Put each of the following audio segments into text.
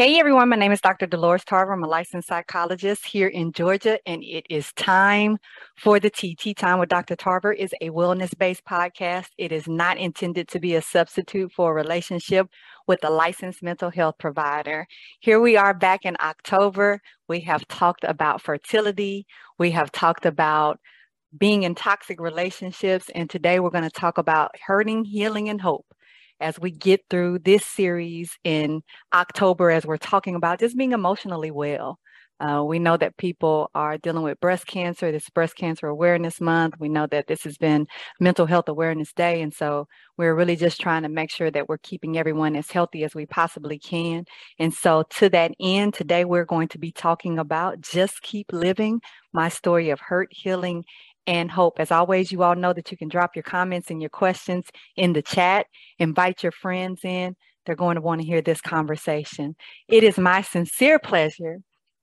Hey everyone, my name is Dr. Dolores Tarver. I'm a licensed psychologist here in Georgia, and it is time for the TT Time with Dr. Tarver is a wellness-based podcast. It is not intended to be a substitute for a relationship with a licensed mental health provider. Here we are back in October. We have talked about fertility. We have talked about being in toxic relationships, and today we're going to talk about hurting, healing, and hope as we get through this series in October, as we're talking about just being emotionally well. Uh, we know that people are dealing with breast cancer. This Breast Cancer Awareness Month. We know that this has been Mental Health Awareness Day. And so we're really just trying to make sure that we're keeping everyone as healthy as we possibly can. And so, to that end, today we're going to be talking about Just Keep Living my story of hurt, healing, and hope. As always, you all know that you can drop your comments and your questions in the chat. Invite your friends in. They're going to want to hear this conversation. It is my sincere pleasure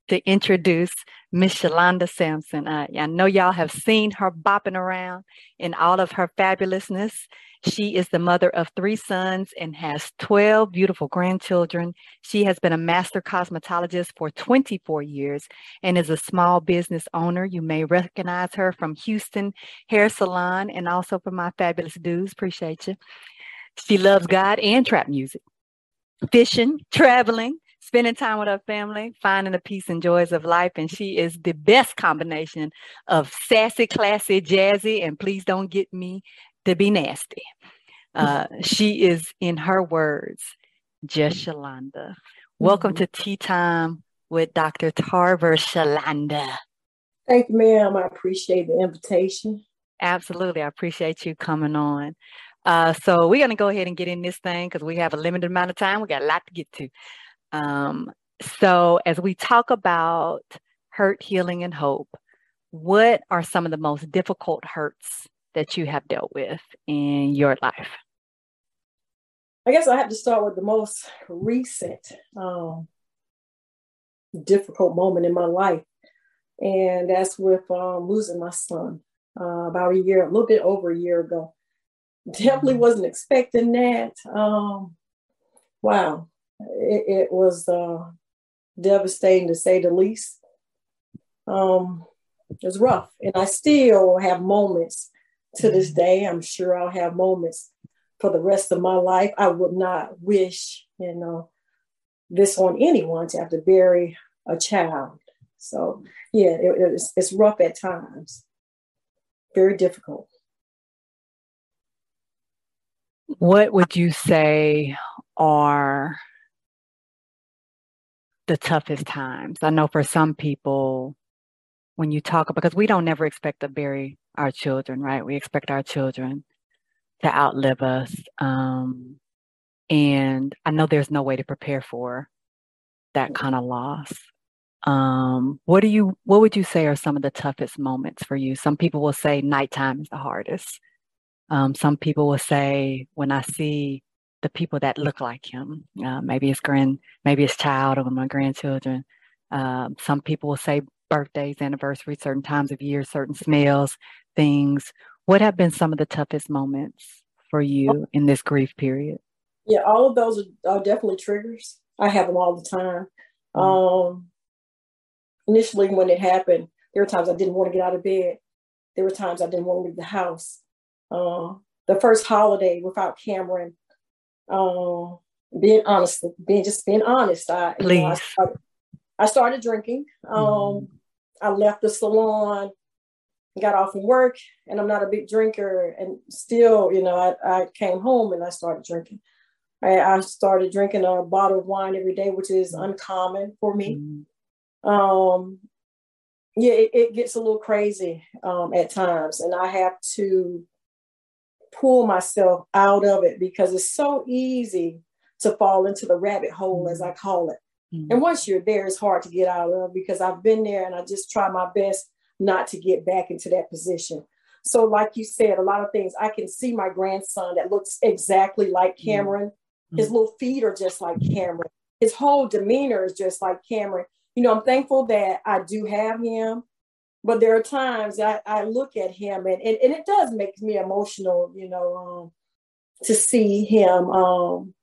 to introduce Miss Shalonda Sampson. Uh, I know y'all have seen her bopping around in all of her fabulousness. She is the mother of three sons and has 12 beautiful grandchildren. She has been a master cosmetologist for 24 years and is a small business owner. You may recognize her from Houston Hair Salon and also from my fabulous dudes. Appreciate you. She loves God and trap music, fishing, traveling, spending time with her family, finding the peace and joys of life. And she is the best combination of sassy, classy, jazzy, and please don't get me to be nasty. Uh, she is, in her words, just Shalonda. Welcome mm-hmm. to Tea Time with Dr. Tarver Shalonda. Thank you, ma'am. I appreciate the invitation. Absolutely. I appreciate you coming on. Uh, so we're going to go ahead and get in this thing because we have a limited amount of time. We got a lot to get to. Um, so as we talk about hurt, healing, and hope, what are some of the most difficult hurts that you have dealt with in your life? I guess I have to start with the most recent um, difficult moment in my life, and that's with um, losing my son uh, about a year, a little bit over a year ago. Definitely mm-hmm. wasn't expecting that. Um, wow, it, it was uh, devastating to say the least. Um, it was rough, and I still have moments to this mm-hmm. day. I'm sure I'll have moments for the rest of my life. I would not wish, you know, this on anyone to have to bury a child. So yeah, it, it's, it's rough at times, very difficult. What would you say are the toughest times? I know for some people, when you talk about because we don't never expect to bury our children, right? We expect our children to outlive us. Um, and I know there's no way to prepare for that kind of loss. Um, what do you what would you say are some of the toughest moments for you? Some people will say nighttime is the hardest. Um, some people will say when I see the people that look like him, uh, maybe his grand, maybe his child or my grandchildren. Um, some people will say birthdays, anniversaries, certain times of year, certain smells, things. What have been some of the toughest moments for you in this grief period? Yeah, all of those are, are definitely triggers. I have them all the time. Mm-hmm. Um, initially, when it happened, there were times I didn't want to get out of bed. There were times I didn't want to leave the house. Uh, the first holiday without Cameron, um, being honest, being just being honest, I, Please. You know, I, started, I, started, drinking. Um, mm. I left the salon got off from work and I'm not a big drinker. And still, you know, I, I came home and I started drinking. I, I, started drinking a bottle of wine every day, which is uncommon for me. Mm-hmm. Um, yeah, it, it, gets a little crazy um, at times. And I have to pull myself out of it because it's so easy to fall into the rabbit hole, as I call it. Mm-hmm. And once you're there, it's hard to get out of because I've been there and I just try my best not to get back into that position. So, like you said, a lot of things I can see my grandson that looks exactly like mm-hmm. Cameron. Mm-hmm. His little feet are just like Cameron. His whole demeanor is just like Cameron. You know, I'm thankful that I do have him, but there are times I, I look at him and, and, and it does make me emotional, you know, um, to see him um,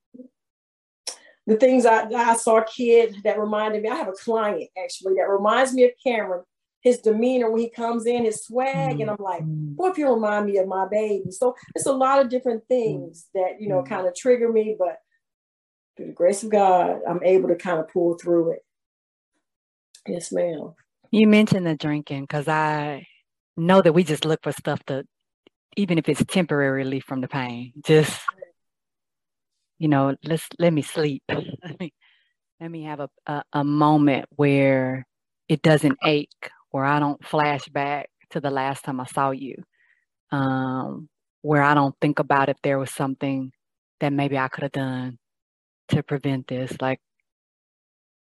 the things I, I saw a kid that reminded me. I have a client actually that reminds me of Cameron. His demeanor when he comes in, his swag, mm-hmm. and I'm like, mm-hmm. boy, if you remind me of my baby. So it's a lot of different things that you know mm-hmm. kind of trigger me, but through the grace of God, I'm able to kind of pull through it. Yes, ma'am. You mentioned the drinking because I know that we just look for stuff to, even if it's temporarily from the pain, just you know, let's let me sleep. let me let me have a, a, a moment where it doesn't ache, where I don't flash back to the last time I saw you, um, where I don't think about if there was something that maybe I could have done to prevent this. Like,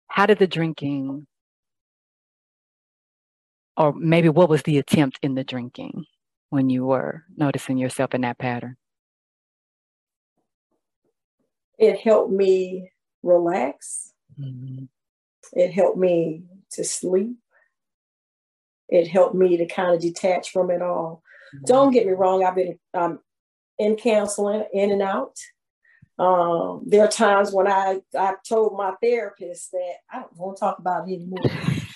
how did the drinking, or maybe what was the attempt in the drinking when you were noticing yourself in that pattern? it helped me relax. Mm-hmm. It helped me to sleep. It helped me to kind of detach from it all. Mm-hmm. Don't get me wrong, I've been um, in counseling, in and out. Um, there are times when I I told my therapist that I don't want to talk about it anymore.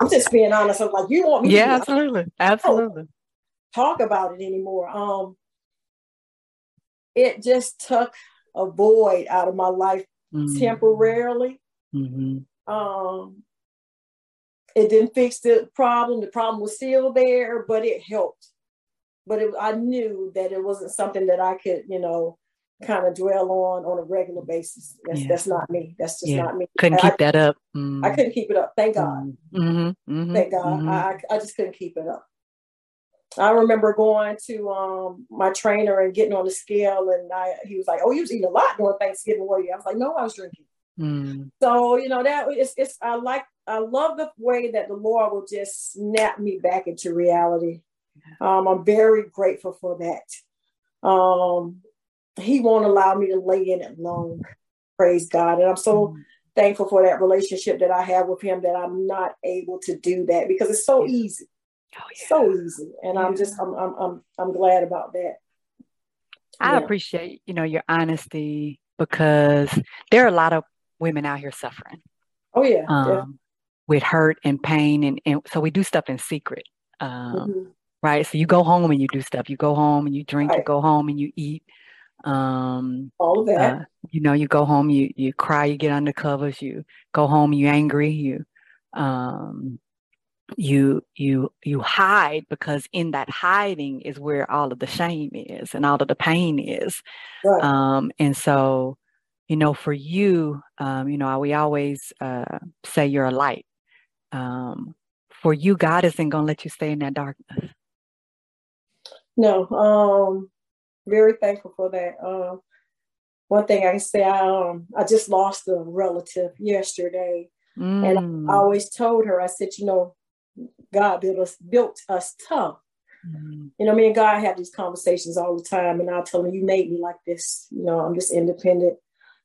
I'm just being honest. I'm like, you want me? Yeah, absolutely, absolutely. Talk about it anymore. Um, it just took a void out of my life mm-hmm. temporarily. Mm-hmm. Um, it didn't fix the problem. The problem was still there, but it helped. But it, I knew that it wasn't something that I could, you know, kind of dwell on on a regular basis. That's yeah. that's not me. That's just yeah. not me. Couldn't keep I, that up. Mm. I couldn't keep it up. Thank God. Mm-hmm. Mm-hmm. Thank God. Mm-hmm. I I just couldn't keep it up. I remember going to um, my trainer and getting on the scale, and I, he was like, "Oh, you was eating a lot during Thanksgiving, were you?" I was like, "No, I was drinking." Mm. So you know that it's it's I like I love the way that the Lord will just snap me back into reality. Um, I'm very grateful for that. Um, he won't allow me to lay in it long. Praise God, and I'm so. Mm. Thankful for that relationship that I have with him that I'm not able to do that because it's so easy Oh, yeah. So easy. And yeah. I'm just I'm, I'm I'm I'm glad about that. I yeah. appreciate, you know, your honesty because there are a lot of women out here suffering. Oh yeah. Um, with hurt and pain and, and so we do stuff in secret. Um, mm-hmm. right. So you go home and you do stuff. You go home and you drink, right. you go home and you eat. Um all of that. Uh, you know, you go home, you you cry, you get under covers, you go home, you angry, you um you you you hide because in that hiding is where all of the shame is and all of the pain is right. um and so you know for you um you know we always uh say you're a light um for you god isn't going to let you stay in that darkness no um very thankful for that um one thing i can say i um i just lost a relative yesterday mm. and i mm. always told her i said you know God built us built us tough. Mm-hmm. You know, me and God have these conversations all the time, and I tell him, "You made me like this. You know, I'm just independent.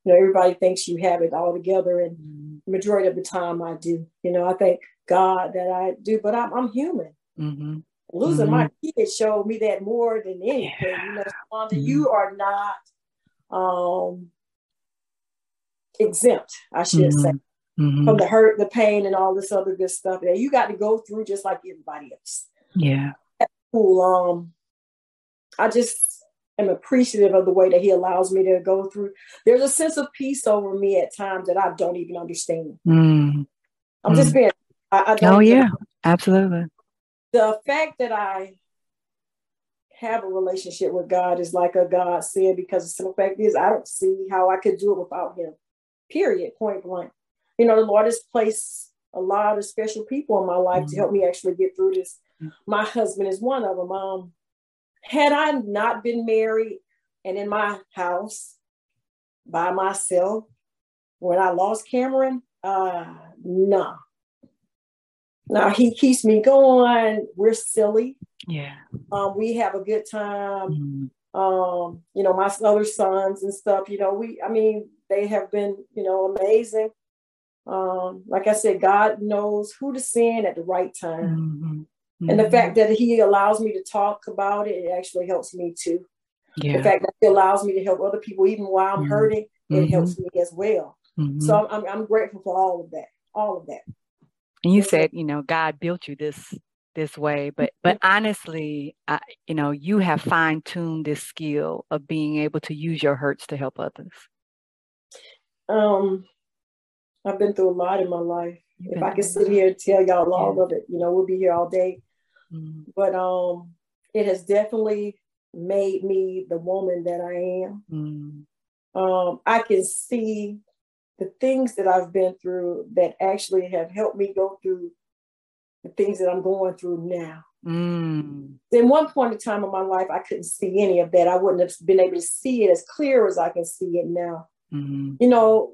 You know, everybody thinks you have it all together, and the majority of the time, I do. You know, I thank God that I do, but I'm, I'm human. Mm-hmm. Losing my mm-hmm. kids showed me that more than anything. Yeah. You know, you mm-hmm. are not um, exempt. I should say mm-hmm. from the hurt, the pain, and all this other good stuff that you got to go through just like everybody else. Yeah. That's cool. Um, I just am appreciative of the way that he allows me to go through. There's a sense of peace over me at times that I don't even understand. Mm. I'm just mm. being. I, I oh yeah, absolutely. The fact that I have a relationship with God is like a God said because the simple fact is I don't see how I could do it without Him. Period. Point blank you know, the Lord has placed a lot of special people in my life mm-hmm. to help me actually get through this. My husband is one of them. Um, had I not been married and in my house by myself when I lost Cameron, uh, no. Now he keeps me going. We're silly. Yeah. Um, we have a good time. Mm-hmm. Um, you know, my other sons and stuff, you know, we, I mean, they have been, you know, amazing. Um, like I said, God knows who to send at the right time. Mm-hmm. And the mm-hmm. fact that He allows me to talk about it, it actually helps me too. Yeah. The fact that He allows me to help other people, even while I'm mm-hmm. hurting, it mm-hmm. helps me as well. Mm-hmm. So I'm, I'm grateful for all of that, all of that. And you said, you know, God built you this this way, but but mm-hmm. honestly, I, you know, you have fine tuned this skill of being able to use your hurts to help others. Um, I've been through a lot in my life. You've if I could sit here and tell y'all all yeah. of it, you know, we'll be here all day. Mm-hmm. But um, it has definitely made me the woman that I am. Mm-hmm. Um, I can see the things that I've been through that actually have helped me go through the things that I'm going through now. Mm. In one point in time in my life, I couldn't see any of that. I wouldn't have been able to see it as clear as I can see it now. Mm-hmm. You know,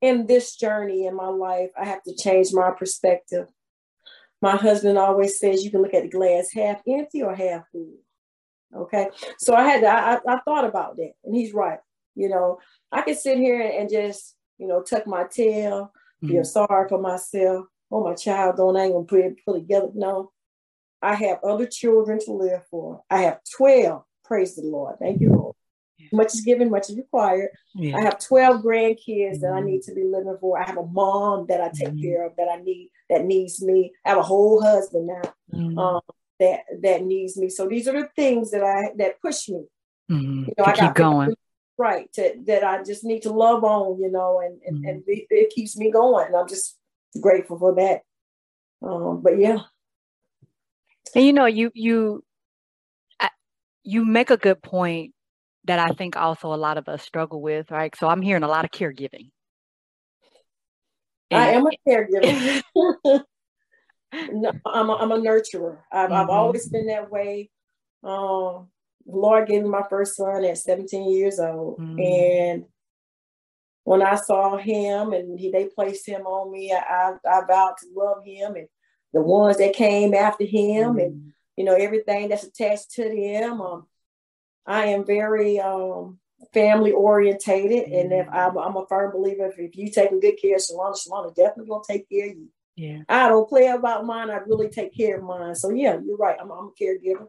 in this journey in my life, I have to change my perspective. My husband always says you can look at the glass half empty or half full. Okay. So I had to, I, I thought about that, and he's right. You know, I could sit here and just, you know, tuck my tail, mm-hmm. feel sorry for myself. Oh, my child don't I ain't gonna put it put together. No, I have other children to live for. I have 12. Praise the Lord. Thank you, Lord. Much is given, much is required. Yeah. I have 12 grandkids mm-hmm. that I mm-hmm. need to be living for. I have a mom that I take mm-hmm. care of that I need that needs me. I have a whole husband now mm-hmm. um, that that needs me. So these are the things that I that push me. Mm-hmm. You know, to I keep going. Right. To, that I just need to love on, you know, and and, and it, it, keeps me going. And I'm just grateful for that. Um, but yeah. And you know, you you you make a good point that I think also a lot of us struggle with, right? So I'm hearing a lot of caregiving. And, I am a caregiver. no, I'm a, I'm a nurturer. I've, mm-hmm. I've always been that way. Um, Lord gave me my first son at 17 years old, mm-hmm. and when I saw him and he, they placed him on me, I, I, I vowed to love him and the ones that came after him, mm-hmm. and you know everything that's attached to them. Um, I am very um, family orientated, mm-hmm. and if mm-hmm. I'm, I'm, a firm believer, if, if you taking good care of Shalonda, Shalonda definitely gonna take care of you. Yeah, I don't play about mine. I really take care of mine. So yeah, you're right. I'm, I'm a caregiver,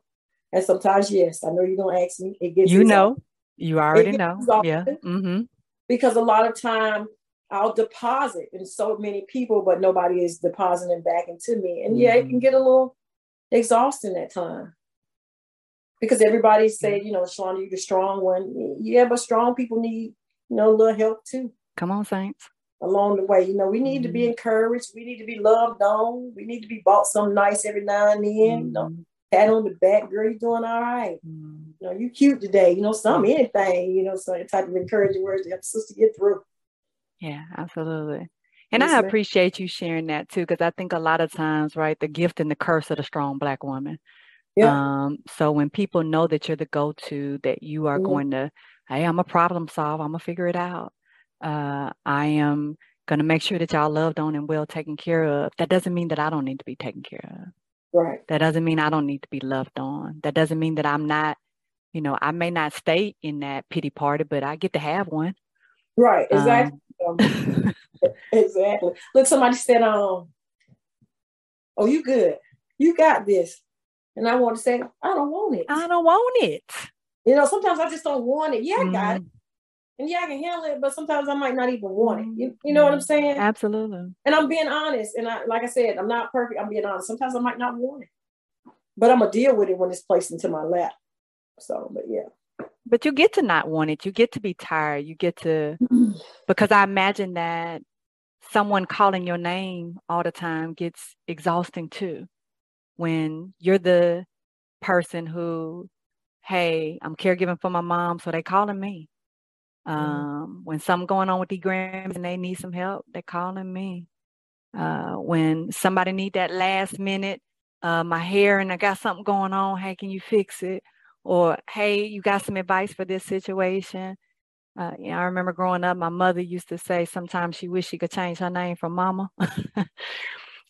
and sometimes yes, I know you're gonna ask me. It gets you know, you already know. Yeah. Mm-hmm. Because a lot of time I'll deposit in so many people, but nobody is depositing back into me, and yeah, mm-hmm. it can mm-hmm. get a little exhausting at time because everybody said, you know, Shalonda, you're the strong one. Yeah, but strong people need, you know, a little help too. Come on, Saints. Along the way, you know, we need mm-hmm. to be mm-hmm. encouraged. We need to be loved on. We need to be bought some nice every now and then. Mm-hmm. You know, mm-hmm. Pat on the back, girl, you doing all right. Mm-hmm. You know, you cute today. You know, some anything. You know, some type of encouraging words to help sister get through. Yeah, absolutely. And yes, I appreciate you sharing that too, because I think a lot of times, right, the gift and the curse of the strong black woman yeah. Um, so when people know that you're the go-to, that you are mm-hmm. going to, hey, I'm a problem solve, I'm gonna figure it out. Uh, I am gonna make sure that y'all loved on and well taken care of. That doesn't mean that I don't need to be taken care of. Right. That doesn't mean I don't need to be loved on. That doesn't mean that I'm not, you know, I may not stay in that pity party, but I get to have one. Right. Exactly. Um, exactly. Look, somebody said, um, oh, you good. You got this. And I want to say, I don't want it. I don't want it. You know, sometimes I just don't want it. Yeah, I got it. And yeah, I can handle it, but sometimes I might not even want it. You, you know what I'm mm-hmm. saying? Absolutely. And I'm being honest. And I like I said, I'm not perfect. I'm being honest. Sometimes I might not want it. But I'm gonna deal with it when it's placed into my lap. So, but yeah. But you get to not want it. You get to be tired. You get to because I imagine that someone calling your name all the time gets exhausting too when you're the person who, hey, I'm caregiving for my mom, so they calling me. Mm-hmm. Um, when something going on with the grams and they need some help, they're calling me. Uh, when somebody need that last minute, uh, my hair and I got something going on, hey, can you fix it? Or hey, you got some advice for this situation? Uh, you know, I remember growing up, my mother used to say sometimes she wished she could change her name from Mama.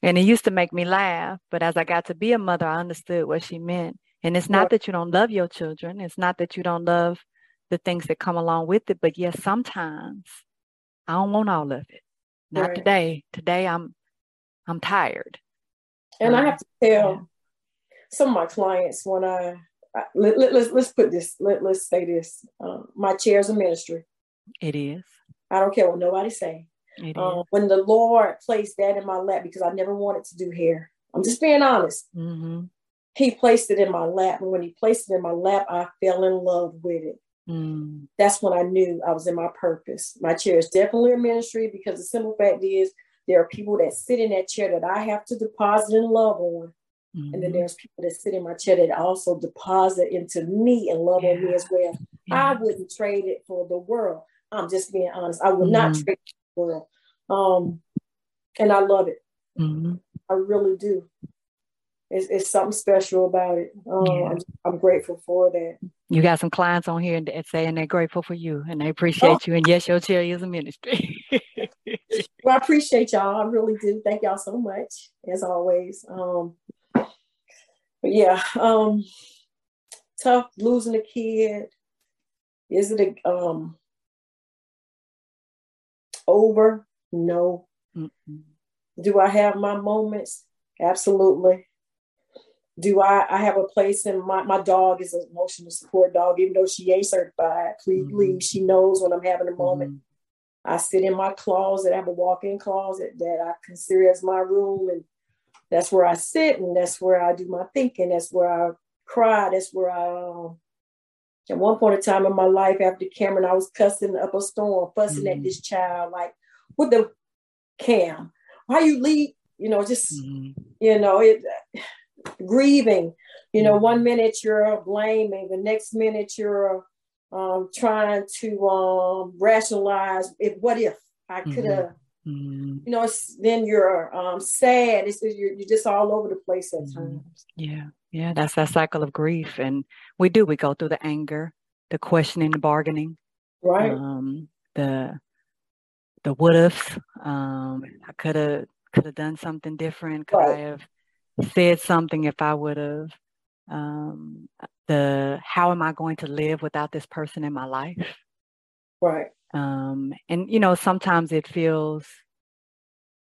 And it used to make me laugh. But as I got to be a mother, I understood what she meant. And it's not that you don't love your children, it's not that you don't love the things that come along with it. But yes, sometimes I don't want all of it. Not right. today. Today I'm I'm tired. And um, I have to tell yeah. some of my clients when I, I let, let, let's let's put this let, let's say this uh, my chair's a ministry it is I don't care what nobody say. Um, when the Lord placed that in my lap, because I never wanted to do hair. I'm just being honest. Mm-hmm. He placed it in my lap. And when he placed it in my lap, I fell in love with it. Mm. That's when I knew I was in my purpose. My chair is definitely a ministry because the simple fact is there are people that sit in that chair that I have to deposit in love on. Mm-hmm. And then mm-hmm. there's people that sit in my chair that also deposit into me and love yeah. on me as well. Yeah. I wouldn't trade it for the world. I'm just being honest. I would mm-hmm. not trade it for the world. Um, and I love it. Mm-hmm. I really do. It's, it's something special about it. Um, yeah. I'm, I'm, grateful for that. You got some clients on here and saying they're grateful for you and they appreciate oh. you. And yes, your chair is a ministry. well, I appreciate y'all. I really do. Thank y'all so much, as always. Um, but yeah, um, tough losing a kid. Is it a, um, over? No. Mm-mm. Do I have my moments? Absolutely. Do I, I have a place in my, my dog is an emotional support dog, even though she ain't certified. Please mm-hmm. leave. She knows when I'm having a moment. Mm-hmm. I sit in my closet. I have a walk-in closet that I consider as my room. And that's where I sit and that's where I do my thinking. That's where I cry. That's where I um, at one point in time in my life after Cameron, I was cussing up a storm, fussing mm-hmm. at this child, like, with the cam. Why you leave? You know, just mm-hmm. you know, it grieving. You know, mm-hmm. one minute you're blaming, the next minute you're um, trying to um, rationalize it. What if I could have? Mm-hmm. mm-hmm. You know, then you're um, sad. It's you're, you're just all over the place at mm-hmm. times. Yeah, yeah, that's that cycle of grief, and we do. We go through the anger, the questioning, the bargaining, right? Um, the the what ifs. Um, I could have could have done something different. Could right. I have said something if I would have? Um, the how am I going to live without this person in my life? Right. Um, and you know, sometimes it feels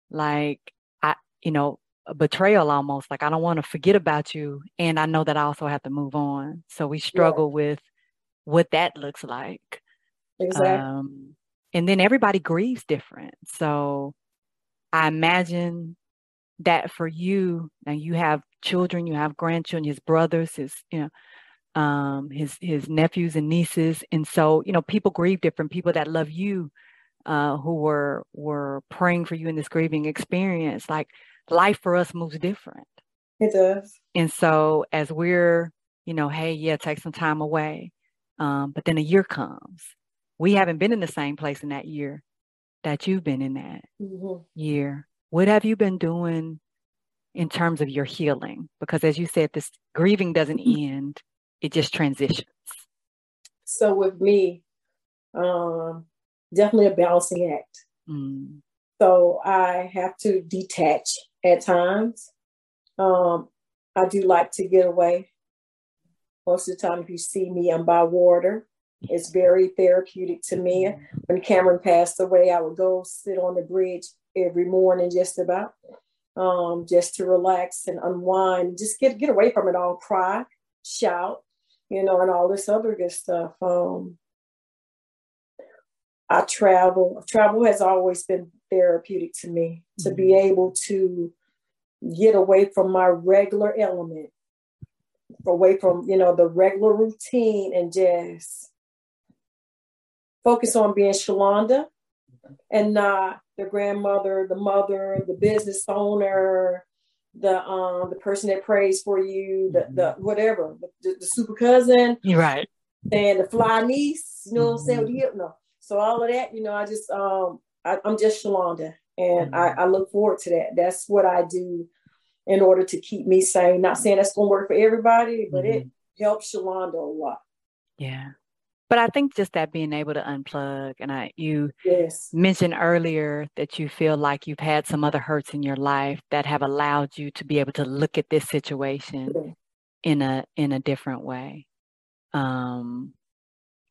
like I, you know, a betrayal almost. Like I don't want to forget about you, and I know that I also have to move on. So we struggle yeah. with what that looks like. Exactly. Um, and then everybody grieves different. So I imagine that for you, and you have children, you have grandchildren, his brothers, his, you know, um, his his nephews and nieces, and so you know, people grieve different. People that love you, uh, who were were praying for you in this grieving experience, like life for us moves different. It does. And so as we're, you know, hey, yeah, take some time away, um, but then a year comes, we haven't been in the same place in that year that you've been in that mm-hmm. year. What have you been doing in terms of your healing? Because as you said, this grieving doesn't mm-hmm. end, it just transitions. So with me, um, definitely a balancing act. Mm. So I have to detach at times. Um, I do like to get away. Most of the time, if you see me, I'm by water. It's very therapeutic to me. When Cameron passed away, I would go sit on the bridge every morning just about, um, just to relax and unwind, just get get away from it all, cry, shout, you know, and all this other good stuff. Um, I travel. Travel has always been therapeutic to me to mm-hmm. be able to get away from my regular element, away from you know the regular routine, and just focus on being Shalonda and not the grandmother, the mother, the business owner, the um the person that prays for you, the the mm-hmm. whatever, the, the super cousin, You're right, and the fly niece. You know what I'm saying? Mm-hmm. You so all of that, you know, I just um I, am just Shalonda, and mm-hmm. I, I look forward to that. That's what I do in order to keep me sane. Not saying that's gonna work for everybody, but mm-hmm. it helps Shalonda a lot. Yeah but I think just that being able to unplug, and I you yes. mentioned earlier that you feel like you've had some other hurts in your life that have allowed you to be able to look at this situation yeah. in a in a different way. Um,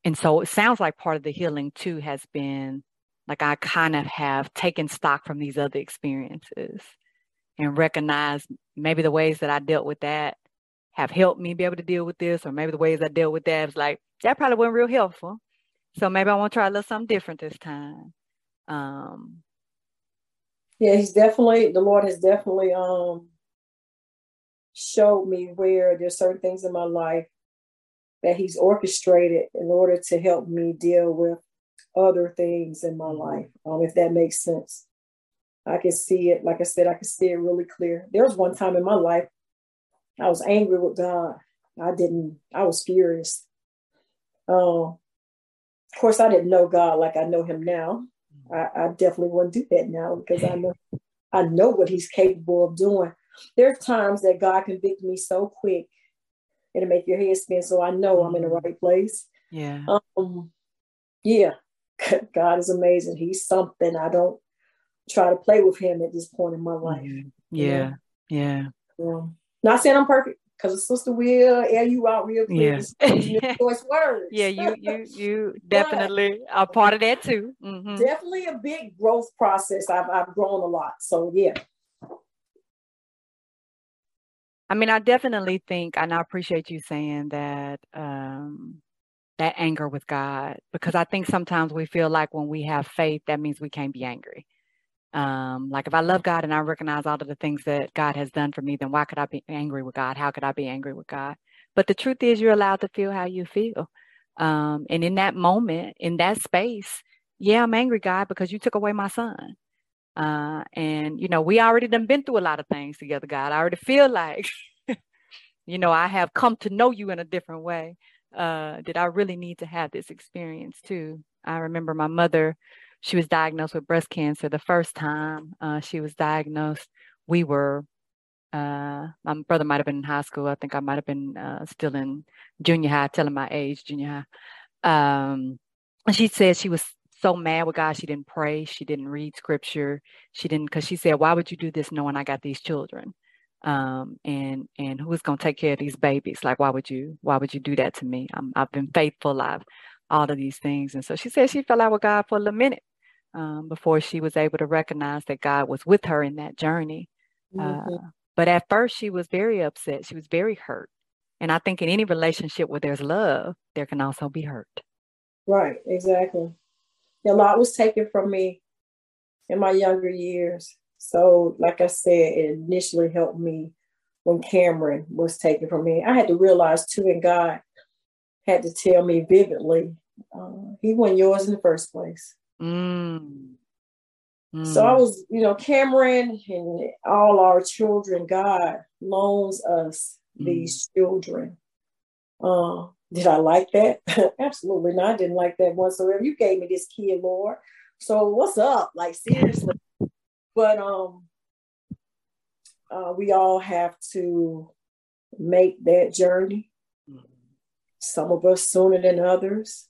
and so it sounds like part of the healing too has been like I kind of have taken stock from these other experiences and recognized maybe the ways that I dealt with that have helped me be able to deal with this, or maybe the ways I dealt with that was like that probably wasn't real helpful. So maybe I want to try a little something different this time. Um, yeah, he's definitely the Lord has definitely um showed me where there's certain things in my life that he's orchestrated in order to help me deal with other things in my life. Um, if that makes sense. I can see it, like I said, I can see it really clear. There was one time in my life I was angry with God. I didn't, I was furious. Um, of course, I didn't know God like I know him now. I, I definitely wouldn't do that now because I know I know what he's capable of doing. There's times that God convicts me so quick it'll make your head spin. So I know I'm in the mm-hmm. right place. Yeah. Um, yeah. God is amazing. He's something. I don't try to play with him at this point in my life. Mm-hmm. Yeah. Yeah. Um, not saying I'm perfect because the sister will air you out real quick. Yeah. choice words. yeah, you you you definitely are part of that too. Mm-hmm. Definitely a big growth process. I've I've grown a lot. So yeah. I mean, I definitely think, and I appreciate you saying that um, that anger with God, because I think sometimes we feel like when we have faith, that means we can't be angry. Um, like if I love God and I recognize all of the things that God has done for me, then why could I be angry with God? How could I be angry with God? But the truth is, you're allowed to feel how you feel. Um, and in that moment, in that space, yeah, I'm angry, God, because you took away my son. Uh, and you know, we already done been through a lot of things together, God. I already feel like, you know, I have come to know you in a different way. Uh, did I really need to have this experience too? I remember my mother, she was diagnosed with breast cancer the first time uh, she was diagnosed. We were, uh, my brother might have been in high school. I think I might have been uh, still in junior high, telling my age, junior high. Um, and she said she was so mad with God. She didn't pray. She didn't read scripture. She didn't, because she said, Why would you do this knowing I got these children? Um, and and who's gonna take care of these babies? Like, why would you why would you do that to me? I'm, I've been faithful. I've all of these things. And so she said she fell out with God for a little minute um, before she was able to recognize that God was with her in that journey. Mm-hmm. Uh, but at first, she was very upset. She was very hurt. And I think in any relationship where there's love, there can also be hurt. Right, exactly a lot was taken from me in my younger years. So, like I said, it initially helped me when Cameron was taken from me. I had to realize too, and God had to tell me vividly, uh, He wasn't yours in the first place. Mm. Mm. So I was, you know, Cameron and all our children, God loans us mm. these children. Uh, did I like that? Absolutely not. I didn't like that whatsoever. You gave me this kid, Lord. So what's up? Like seriously. But um uh, we all have to make that journey. Some of us sooner than others.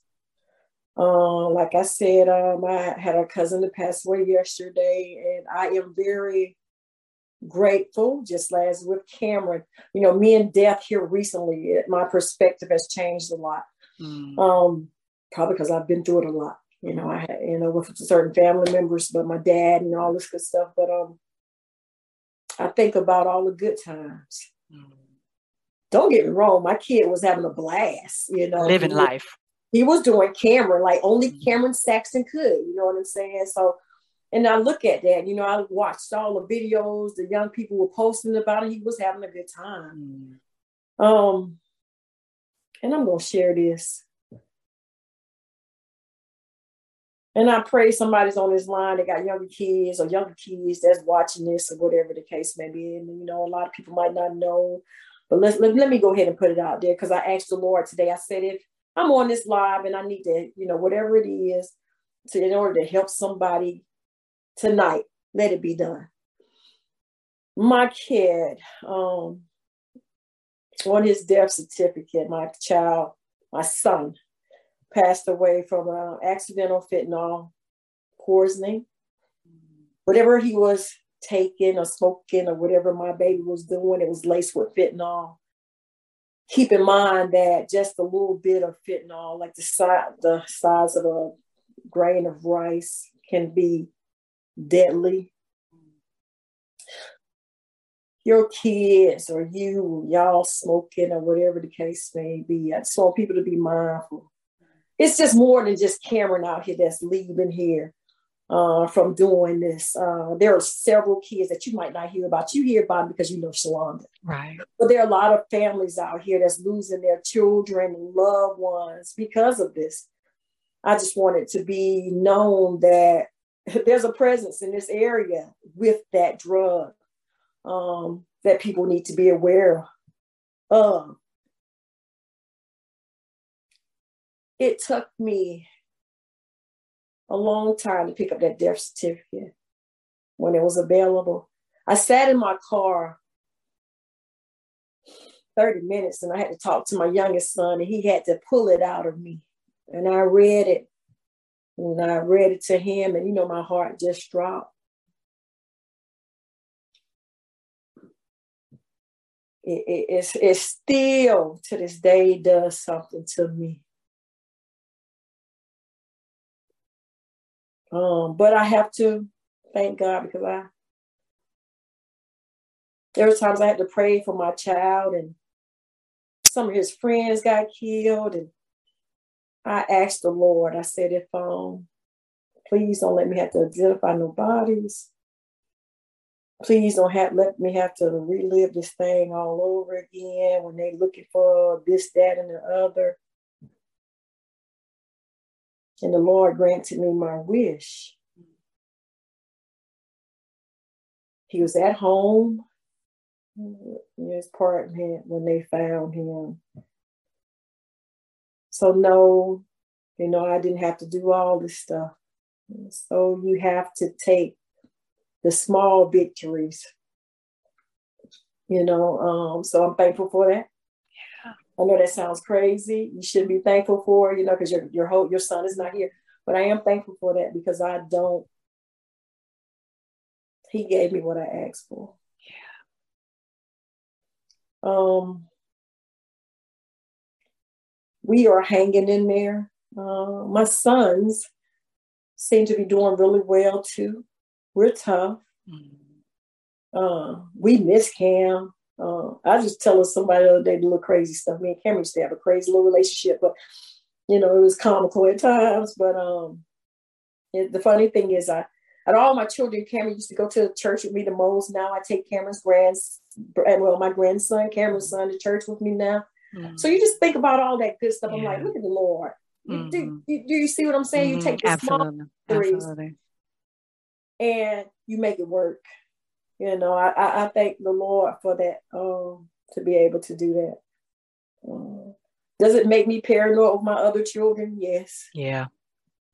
Uh, like I said, um, I had a cousin that passed away yesterday, and I am very grateful, just as with Cameron. You know, me and death here recently, it, my perspective has changed a lot. Mm. Um, probably because I've been through it a lot. You know, I had, you know, with certain family members, but my dad and all this good stuff. But um, I think about all the good times. Mm. Don't get me wrong, my kid was having a blast, you know. Living life. He was doing Cameron like only mm. Cameron Saxon could, you know what I'm saying? So and I look at that, you know, I watched all the videos the young people were posting about it. He was having a good time. Mm. Um, and I'm gonna share this. And I pray somebody's on this line that got younger kids or younger kids that's watching this or whatever the case may be. And you know, a lot of people might not know. But let's let, let me go ahead and put it out there because I asked the Lord today. I said, if I'm on this live and I need to, you know, whatever it is, to in order to help somebody tonight. Let it be done. My kid, um, on his death certificate, my child, my son, passed away from uh, accidental fentanyl poisoning. Whatever he was taking or smoking or whatever my baby was doing, it was laced with fentanyl. Keep in mind that just a little bit of fentanyl, like the size, the size of a grain of rice, can be deadly. Your kids or you, y'all smoking or whatever the case may be. I just want people to be mindful. It's just more than just Cameron out here that's leaving here. Uh, from doing this. Uh, there are several kids that you might not hear about. You hear about because you know Shalonda. Right. But there are a lot of families out here that's losing their children and loved ones because of this. I just want it to be known that there's a presence in this area with that drug um, that people need to be aware of. It took me a long time to pick up that death certificate when it was available. I sat in my car 30 minutes and I had to talk to my youngest son, and he had to pull it out of me. And I read it, and I read it to him, and you know, my heart just dropped. It, it, it's, it still to this day does something to me. Um, but I have to thank God because I there were times I had to pray for my child and some of his friends got killed and I asked the Lord, I said, if um please don't let me have to identify no bodies. Please don't have let me have to relive this thing all over again when they looking for this, that, and the other. And the Lord granted me my wish. He was at home in his apartment when they found him. So, no, you know, I didn't have to do all this stuff. So, you have to take the small victories, you know. Um, so, I'm thankful for that. I know that sounds crazy. You should be thankful for, you know, because your your whole your son is not here. But I am thankful for that because I don't. He gave me what I asked for. Yeah. Um. We are hanging in there. Uh, my sons seem to be doing really well too. We're tough. Mm-hmm. Uh, we miss Cam. Uh, I was just telling somebody the other day the little crazy stuff. Me and Cameron used to have a crazy little relationship, but you know, it was comical at times. But um, it, the funny thing is, I at all my children, Cameron used to go to church with me the most. Now I take Cameron's grands, well, my grandson, Cameron's son, to church with me now. Mm-hmm. So you just think about all that good stuff. Yeah. I'm like, look at the Lord. Mm-hmm. Do, do, do, you see what I'm saying? Mm-hmm. You take the Absolutely. small Absolutely. and you make it work you know, I, I, thank the Lord for that, um, to be able to do that. Um, does it make me paranoid with my other children? Yes. Yeah.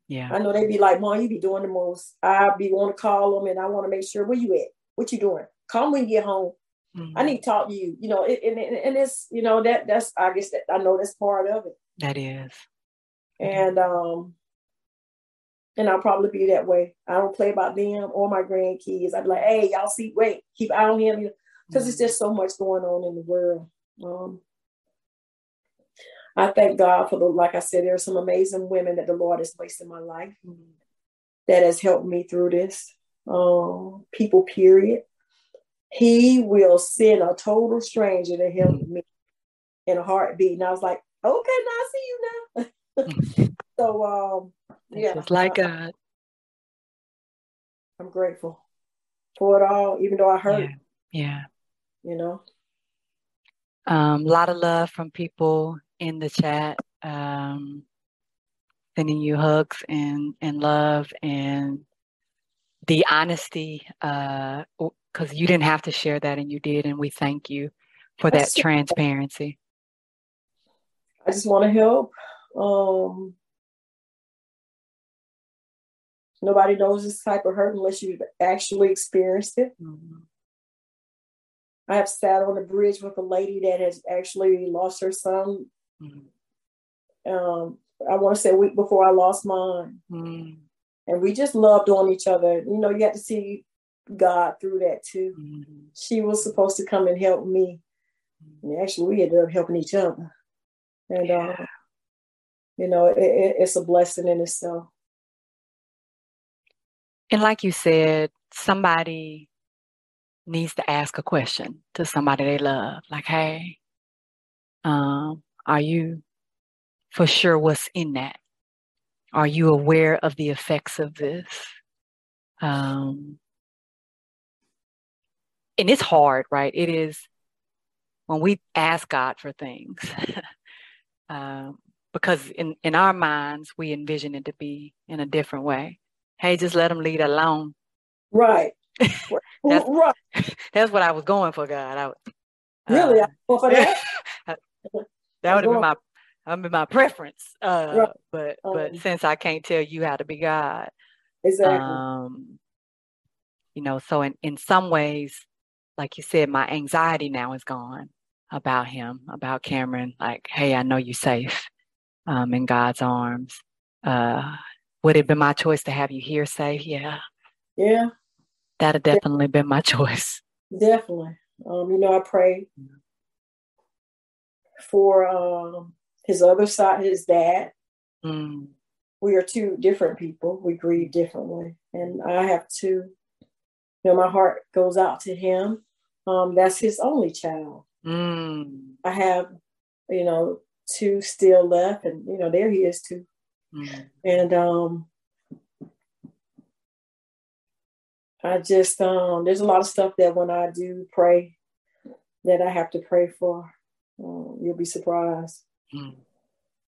Yeah. I know they'd be like, Mom, you be doing the most. I be want to call them and I want to make sure where you at? What you doing? Come when you get home. Mm-hmm. I need to talk to you. You know, it, and, and it's, you know, that that's I guess that I know that's part of it. That is. And um and I'll probably be that way. I don't play about them or my grandkids. I'd be like, hey, y'all see, wait, keep eye on him. Because mm-hmm. it's just so much going on in the world. Um, I thank God for the, like I said, there are some amazing women that the Lord has placed in my life mm-hmm. that has helped me through this. Um, people, period. He will send a total stranger to help mm-hmm. me in a heartbeat. And I was like, okay, now I see you now. so um, yeah. Just like God. I'm grateful for it all, even though I hurt. Yeah. yeah. You know? A um, lot of love from people in the chat. Um, sending you hugs and, and love and the honesty, because uh, you didn't have to share that and you did, and we thank you for that transparency. I just want to help. Um, Nobody knows this type of hurt unless you've actually experienced it. Mm-hmm. I have sat on a bridge with a lady that has actually lost her son. Mm-hmm. Um, I want to say a week before I lost mine. Mm-hmm. And we just loved on each other. You know, you had to see God through that too. Mm-hmm. She was supposed to come and help me. And actually, we ended up helping each other. And, yeah. uh, you know, it, it, it's a blessing in itself. And like you said, somebody needs to ask a question to somebody they love. Like, hey, um, are you for sure what's in that? Are you aware of the effects of this? Um, and it's hard, right? It is when we ask God for things, um, because in, in our minds, we envision it to be in a different way. Hey, just let them lead alone. Right. that's, right. that's what I was going for, God. I, uh, really? Uh, for that? that would have been my I mean my preference. Uh, right. but um, but since I can't tell you how to be God, exactly. Um, you know, so in, in some ways, like you said, my anxiety now is gone about him, about Cameron. Like, hey, I know you're safe um, in God's arms. Uh, would it have been my choice to have you here say, Yeah. Yeah. That'd have definitely been my choice. Definitely. Um, you know, I pray for um, his other side, his dad. Mm. We are two different people. We grieve differently. And I have to, you know, my heart goes out to him um, that's his only child. Mm. I have, you know, two still left, and you know, there he is too. Mm. And um, I just um, there's a lot of stuff that when I do pray, that I have to pray for. Um, you'll be surprised. Mm.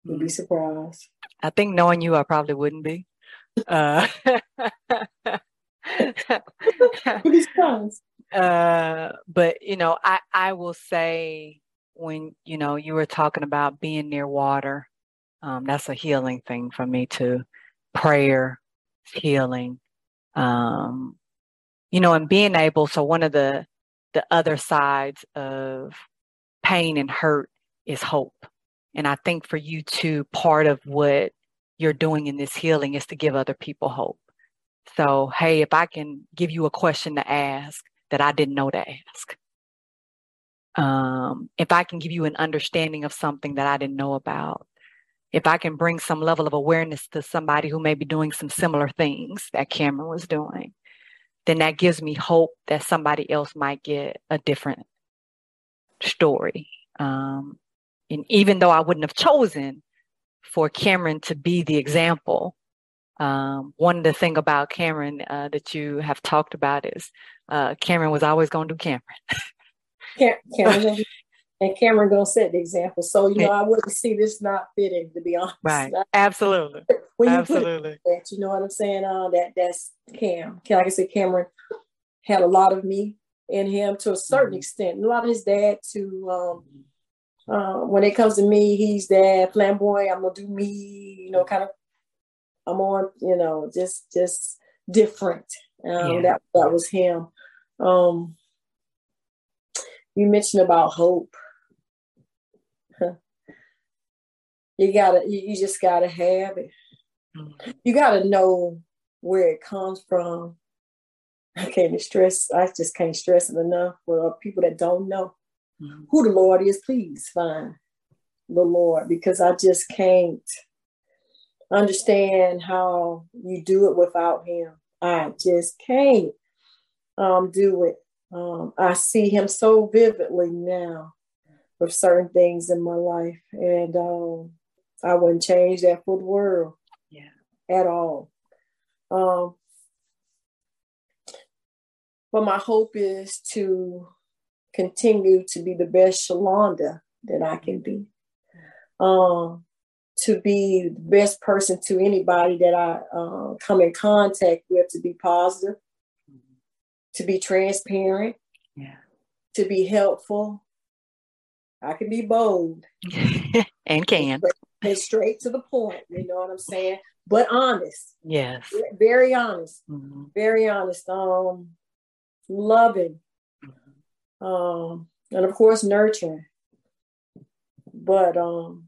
You'll be surprised. I think knowing you, I probably wouldn't be. Uh, uh, but you know, I I will say when you know you were talking about being near water, um, that's a healing thing for me too. Prayer, healing, um, you know, and being able. So one of the the other sides of pain and hurt is hope, and I think for you too, part of what you're doing in this healing is to give other people hope. So, hey, if I can give you a question to ask, that I didn't know to ask. Um, if I can give you an understanding of something that I didn't know about, if I can bring some level of awareness to somebody who may be doing some similar things that Cameron was doing, then that gives me hope that somebody else might get a different story. Um, and even though I wouldn't have chosen for Cameron to be the example, um, one of the thing about Cameron uh, that you have talked about is uh, Cameron was always going to do Cameron. Cameron and Cameron gonna set the example. So you know, I wouldn't see this not fitting, to be honest. Right. Absolutely. when you Absolutely. That, you know what I'm saying? Uh, that that's Cam. Like I said, Cameron had a lot of me in him to a certain mm-hmm. extent. A lot of his dad to um, uh, when it comes to me, he's that flamboyant. I'm gonna do me. You know, kind of. I'm on. You know, just just different. Um, yeah. That that was him. Um, you mentioned about hope. You gotta, you, you just gotta have it. You gotta know where it comes from. I can't stress. I just can't stress it enough for people that don't know mm-hmm. who the Lord is. Please find the Lord because I just can't understand how you do it without Him. I just can't um, do it. Um, I see him so vividly now with certain things in my life, and um, I wouldn't change that for the world. Yeah, at all. Um, but my hope is to continue to be the best Shalonda that I can be. Um, to be the best person to anybody that I uh, come in contact with, to be positive, to be transparent, yeah. to be helpful. I can be bold and can and straight to the point. You know what I'm saying? But honest. Yes. Very honest. Mm-hmm. Very honest. Um, loving. Mm-hmm. Um, and of course nurturing. But um,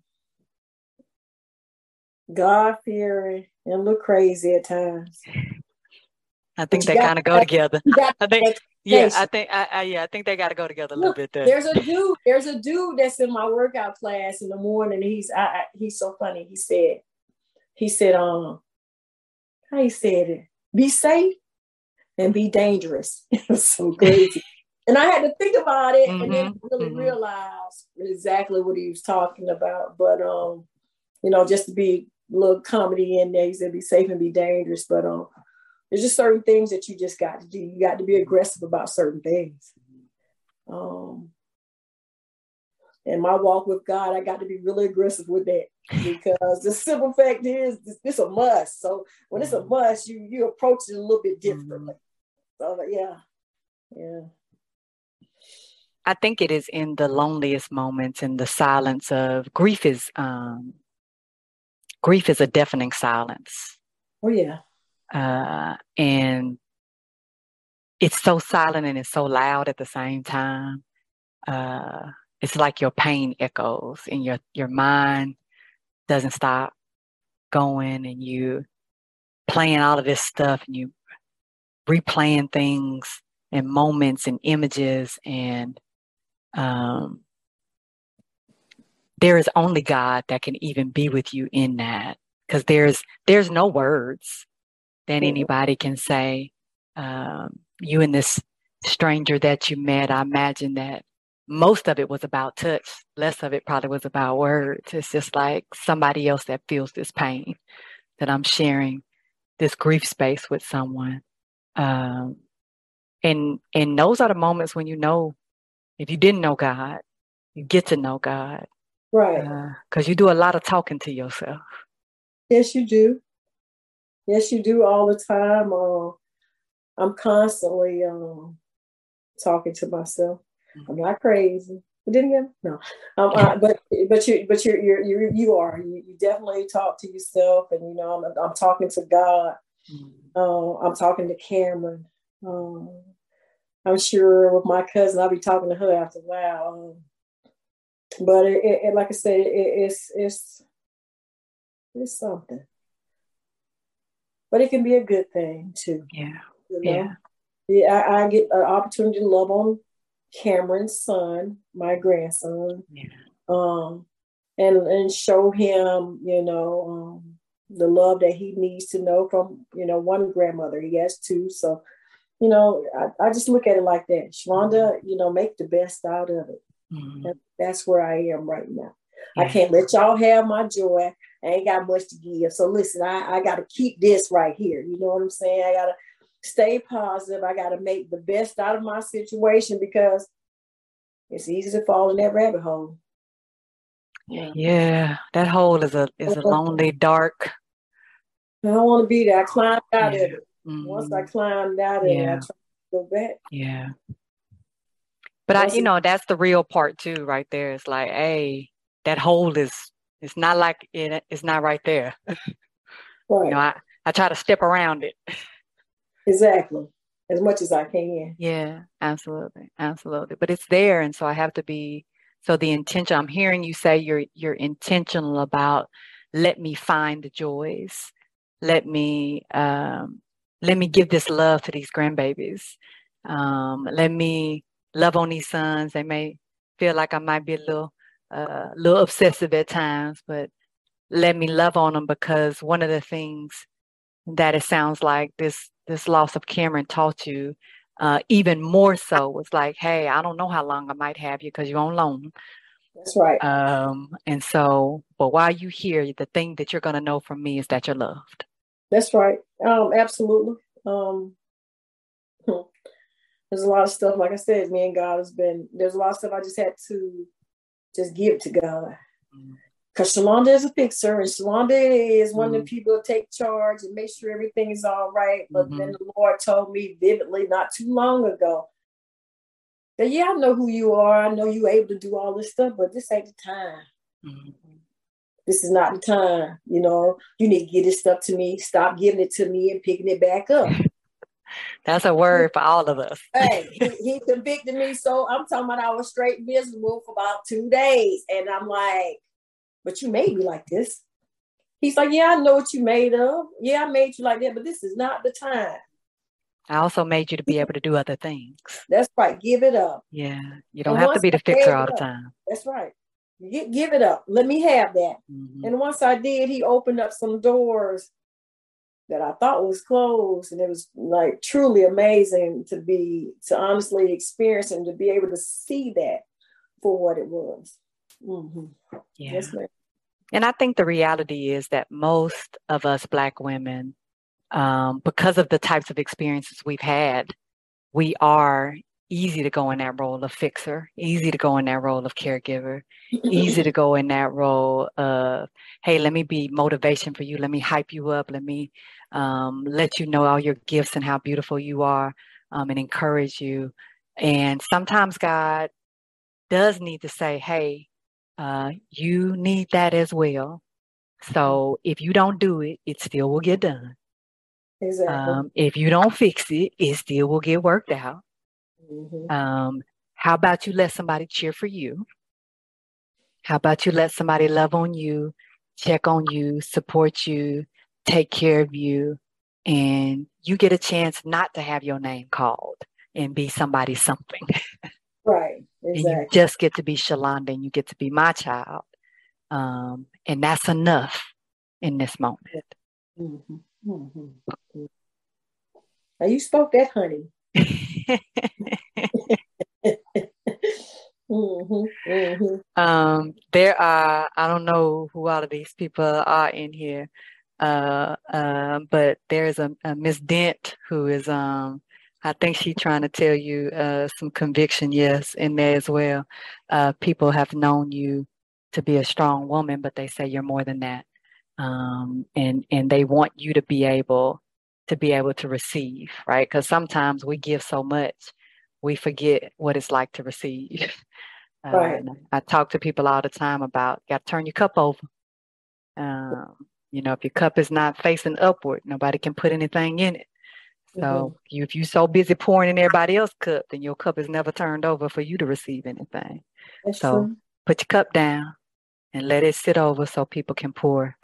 God fearing and look crazy at times. I think they kind of go together. I think, yeah, I think, I, I, yeah, I think they got to go together a little bit. There. There's a dude, there's a dude that's in my workout class in the morning. He's, I, I, he's so funny. He said, he said, um, how he said it, be safe and be dangerous. it was so crazy. and I had to think about it mm-hmm, and then mm-hmm, really mm-hmm. realize exactly what he was talking about. But um, you know, just to be a little comedy in there, he said be safe and be dangerous. But um, there's just certain things that you just got to do. You got to be aggressive about certain things. Um, and my walk with God, I got to be really aggressive with that because the simple fact is this, this a must. So when it's a mm-hmm. must, you you approach it a little bit differently. Mm-hmm. So yeah, yeah. I think it is in the loneliest moments, in the silence of grief is um, grief is a deafening silence. Oh yeah. Uh, and it's so silent and it's so loud at the same time. Uh, it's like your pain echoes and your your mind doesn't stop going and you playing all of this stuff and you replaying things and moments and images and um, there is only God that can even be with you in that because there's there's no words that mm-hmm. anybody can say. Um, you and this stranger that you met, I imagine that most of it was about touch. Less of it probably was about words. It's just like somebody else that feels this pain that I'm sharing this grief space with someone. Um, and and those are the moments when you know if you didn't know God, you get to know God. Right. Because uh, you do a lot of talking to yourself. Yes, you do. Yes, you do all the time. Uh, I'm constantly um, talking to myself. I'm not crazy. Didn't you? No. Um, uh, but but you but you're you're, you're you are you, you definitely talk to yourself, and you know I'm I'm talking to God. Uh, I'm talking to Cameron. Um, I'm sure with my cousin, I'll be talking to her after a while. Um, but it, it, like I said, it, it's it's it's something. But it can be a good thing too. Yeah. You know? Yeah. Yeah, I, I, get an opportunity to love on Cameron's son, my grandson. Yeah. Um, and and show him, you know, um, the love that he needs to know from, you know, one grandmother. He has two, so you know, I, I just look at it like that. Shalonda, you know, make the best out of it. Mm-hmm. That's where I am right now. Yeah. I can't let y'all have my joy. I ain't got much to give. So listen, I, I got to keep this right here. You know what I'm saying? I got to stay positive. I got to make the best out of my situation because it's easy to fall in that rabbit hole. Yeah, yeah that hole is a is a lonely, dark. I don't want to be there. I climbed out yeah. of it. Mm-hmm. Once I climbed out of yeah. it, I tried to go back. Yeah. But I, you know, that's the real part too, right there. It's like, hey, that hole is it's not like it it's not right there. Right. you know, I, I try to step around it. Exactly. As much as I can. Yeah, absolutely. Absolutely. But it's there. And so I have to be so the intention I'm hearing you say you're you're intentional about let me find the joys. Let me um let me give this love to these grandbabies. Um, let me love on these sons. They may feel like I might be a little, uh, little obsessive at times, but let me love on them because one of the things that it sounds like this this loss of Cameron taught you, uh, even more so, was like, hey, I don't know how long I might have you because you're on loan. That's right. Um, and so, but while you here, the thing that you're going to know from me is that you're loved. That's right. Um, absolutely. Um, there's a lot of stuff, like I said, me and God has been, there's a lot of stuff I just had to just give to God. Because. Shalonda is a fixer, and Shalonda is one mm. of the mm-hmm. people to take charge and make sure everything is all right. But mm-hmm. then the Lord told me vividly not too long ago that, yeah, I know who you are. I know you're able to do all this stuff, but this ain't the time. Mm-hmm this is not the time. You know, you need to get this stuff to me. Stop giving it to me and picking it back up. That's a word for all of us. hey, he, he, convicted me. So I'm talking about I was straight miserable for about two days. And I'm like, but you made me like this. He's like, yeah, I know what you made of. Yeah, I made you like that, but this is not the time. I also made you to be able to do other things. That's right. Give it up. Yeah. You don't and have to be the fixer all the time. That's right give it up. Let me have that. Mm-hmm. And once I did, he opened up some doors that I thought was closed. And it was like truly amazing to be, to honestly experience and to be able to see that for what it was. Mm-hmm. Yeah. Yes, and I think the reality is that most of us Black women um, because of the types of experiences we've had, we are easy to go in that role of fixer, easy to go in that role of caregiver, easy to go in that role of, hey, let me be motivation for you. Let me hype you up. Let me um, let you know all your gifts and how beautiful you are um, and encourage you. And sometimes God does need to say, hey, uh, you need that as well. So if you don't do it, it still will get done. Exactly. Um, if you don't fix it, it still will get worked out. Mhm. Um, how about you let somebody cheer for you? How about you let somebody love on you, check on you, support you, take care of you, and you get a chance not to have your name called and be somebody something. Right. And you just get to be Shalonda and you get to be my child. Um, and that's enough in this moment. Mhm. Mhm. Now you spoke that, honey. hmm hmm um, there are, I don't know who all of these people are in here, uh, uh, but there's a, a Miss Dent who is, um, I think she's trying to tell you uh, some conviction, yes, in there as well. Uh, people have known you to be a strong woman, but they say you're more than that. Um, and and they want you to be able to be able to receive, right? Because sometimes we give so much, we forget what it's like to receive. Uh, Right. I talk to people all the time about got to turn your cup over. Um, you know, if your cup is not facing upward, nobody can put anything in it. So Mhm. you, if you're so busy pouring in everybody else's cup, then your cup is never turned over for you to receive anything. That's So true. put your cup down and let it sit over so people can pour.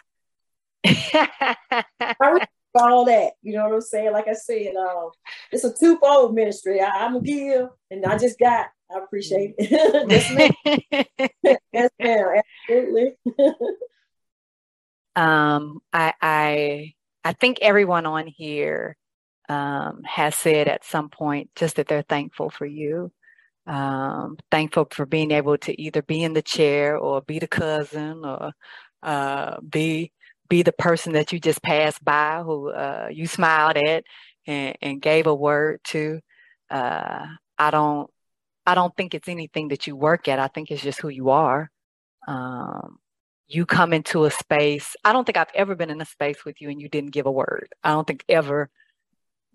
All that, you know what I'm saying? Like I said, um, it's a twofold ministry. I, I'm a give, and I just got. I appreciate it. yes, ma'am. Yes, ma'am. Absolutely. Um, I, I, I think everyone on here um, has said at some point just that they're thankful for you. Um, thankful for being able to either be in the chair or be the cousin or uh, be be the person that you just passed by who uh, you smiled at and, and gave a word to. Uh, I don't I don't think it's anything that you work at. I think it's just who you are. Um, you come into a space. I don't think I've ever been in a space with you and you didn't give a word. I don't think ever.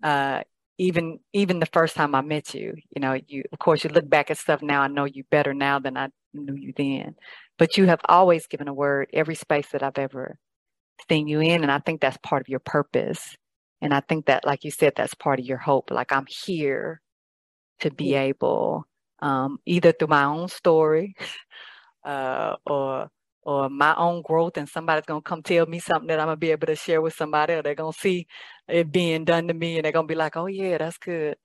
Uh, even even the first time I met you, you know, you of course you look back at stuff now. I know you better now than I knew you then, but you have always given a word every space that I've ever seen you in, and I think that's part of your purpose. And I think that, like you said, that's part of your hope. Like I'm here to be able, um, either through my own story, uh, or or my own growth, and somebody's gonna come tell me something that I'm gonna be able to share with somebody, or they're gonna see it being done to me, and they're gonna be like, "Oh yeah, that's good."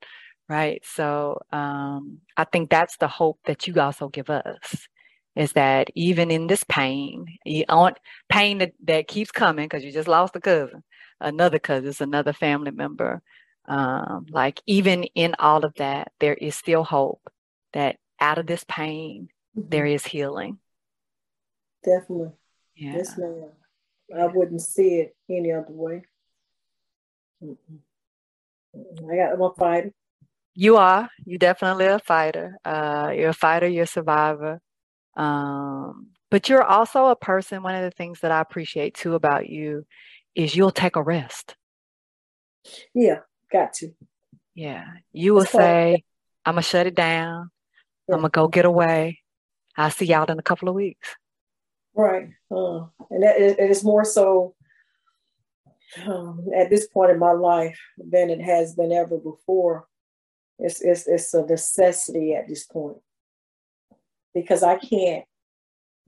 Right. So um, I think that's the hope that you also give us is that even in this pain, pain that, that keeps coming because you just lost a cousin, another cousin, another family member. Um, like even in all of that, there is still hope that out of this pain, there is healing. Definitely. Yeah. Yes, ma'am. I wouldn't see it any other way. Mm-mm. I got. I'm a fighter. You are. You definitely a fighter. Uh, you're a fighter. You're a survivor. Um, but you're also a person. One of the things that I appreciate too about you is you'll take a rest. Yeah, got to. Yeah, you will say, "I'm gonna shut it down. Yeah. I'm gonna go get away. I'll see y'all in a couple of weeks." Right. Uh, and that is, it is more so um, at this point in my life than it has been ever before. It's, it's, it's a necessity at this point because I can't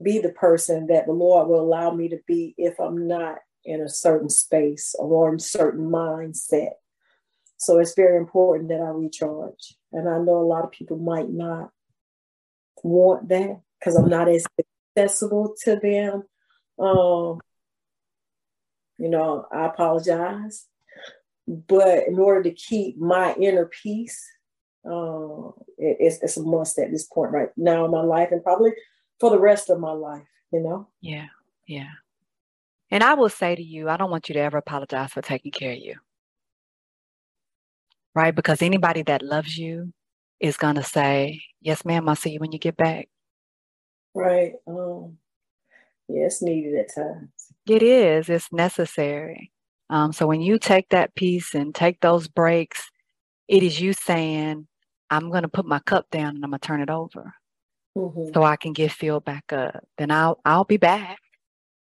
be the person that the Lord will allow me to be if I'm not in a certain space or in a certain mindset. So it's very important that I recharge. And I know a lot of people might not want that because I'm not as accessible to them. Um, you know, I apologize. But in order to keep my inner peace, uh, it, it's, it's a must at this point right now in my life and probably for the rest of my life, you know? Yeah, yeah. And I will say to you, I don't want you to ever apologize for taking care of you. right? Because anybody that loves you is going to say, Yes, ma'am, I'll see you when you get back. Right. Um, yeah, it's needed at times. It is, it's necessary. Um, so when you take that piece and take those breaks, it is you saying, I'm going to put my cup down and I'm going to turn it over mm-hmm. so I can get filled back up. Then I'll I'll be back.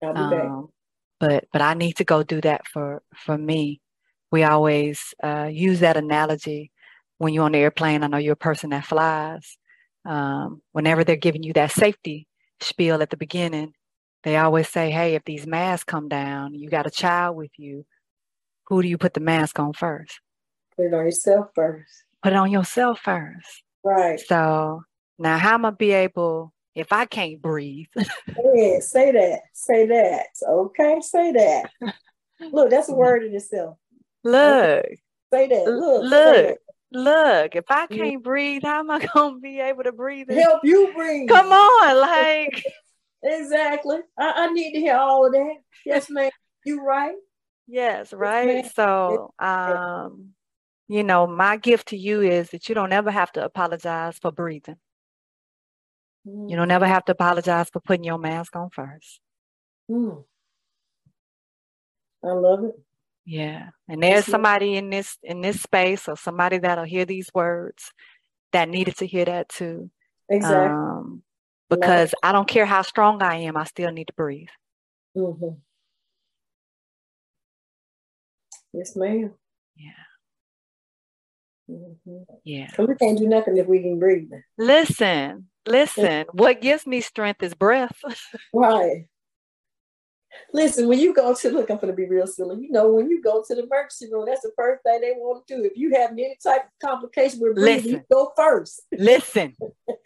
I'll be um, back. But but I need to go do that for for me. We always uh, use that analogy when you're on the airplane. I know you're a person that flies. Um, whenever they're giving you that safety spiel at the beginning, they always say, "Hey, if these masks come down, you got a child with you. Who do you put the mask on first? Put it on yourself first. Put it on yourself first. Right. So now, how am I be able if I can't breathe? yeah, say that. Say that. Okay, say that. Look, that's a word in itself. Look. Say that. Look. Look. Look, if I can't breathe, how am I gonna be able to breathe? Help you breathe. Come on, like exactly. I, I, need to hear all of that. Yes, ma'am. You right. Yes, right. Yes, so um, you know, my gift to you is that you don't ever have to apologize for breathing. Mm. You don't ever have to apologize for putting your mask on first. Mm. I love it. Yeah. And there's somebody in this in this space or somebody that'll hear these words that needed to hear that too. Exactly. Um, because I don't care how strong I am, I still need to breathe. Mm-hmm. Yes, ma'am. Yeah. Mm-hmm. Yeah. we can't do nothing if we can breathe. Listen, listen. what gives me strength is breath. right. Listen, when you go to look, I'm gonna be real silly. You know, when you go to the emergency room, that's the first thing they want to do. If you have any type of complication with breathing, listen, you go first. listen,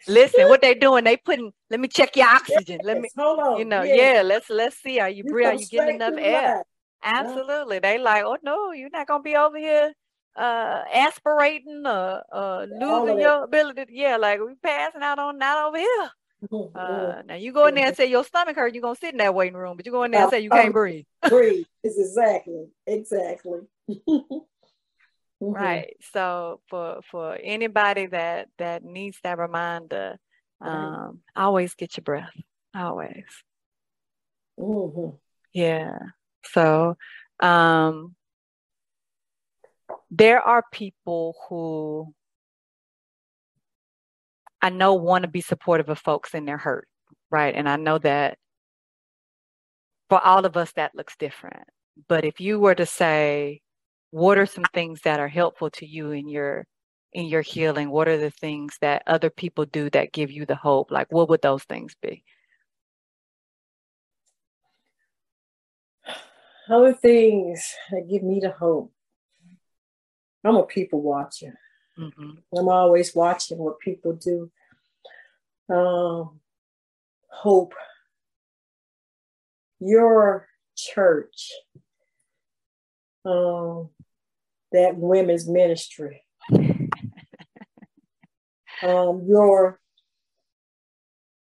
listen. What they doing? They putting. Let me check your oxygen. Yes, let me. Hold on. You know, yeah. yeah let's let's see. Are you, you breathe? Are you getting enough air? Absolutely. Yeah. They like, oh no, you're not gonna be over here uh aspirating or uh losing your ability. Yeah, like we passing out on not over here. Uh, now you go in there and say your stomach hurt, you're gonna sit in that waiting room, but you go in there and say you can't breathe. breathe. It's exactly, exactly. Mm-hmm. right. So for for anybody that that needs that reminder, um, always get your breath. Always. Mm-hmm. Yeah. So um there are people who I know want to be supportive of folks in their hurt, right? And I know that for all of us, that looks different. But if you were to say, what are some things that are helpful to you in your in your healing? What are the things that other people do that give you the hope? Like, what would those things be? Other things that give me the hope. I'm a people watcher. Mm-hmm. I'm always watching what people do. Um, hope your church, um, that women's ministry, um, your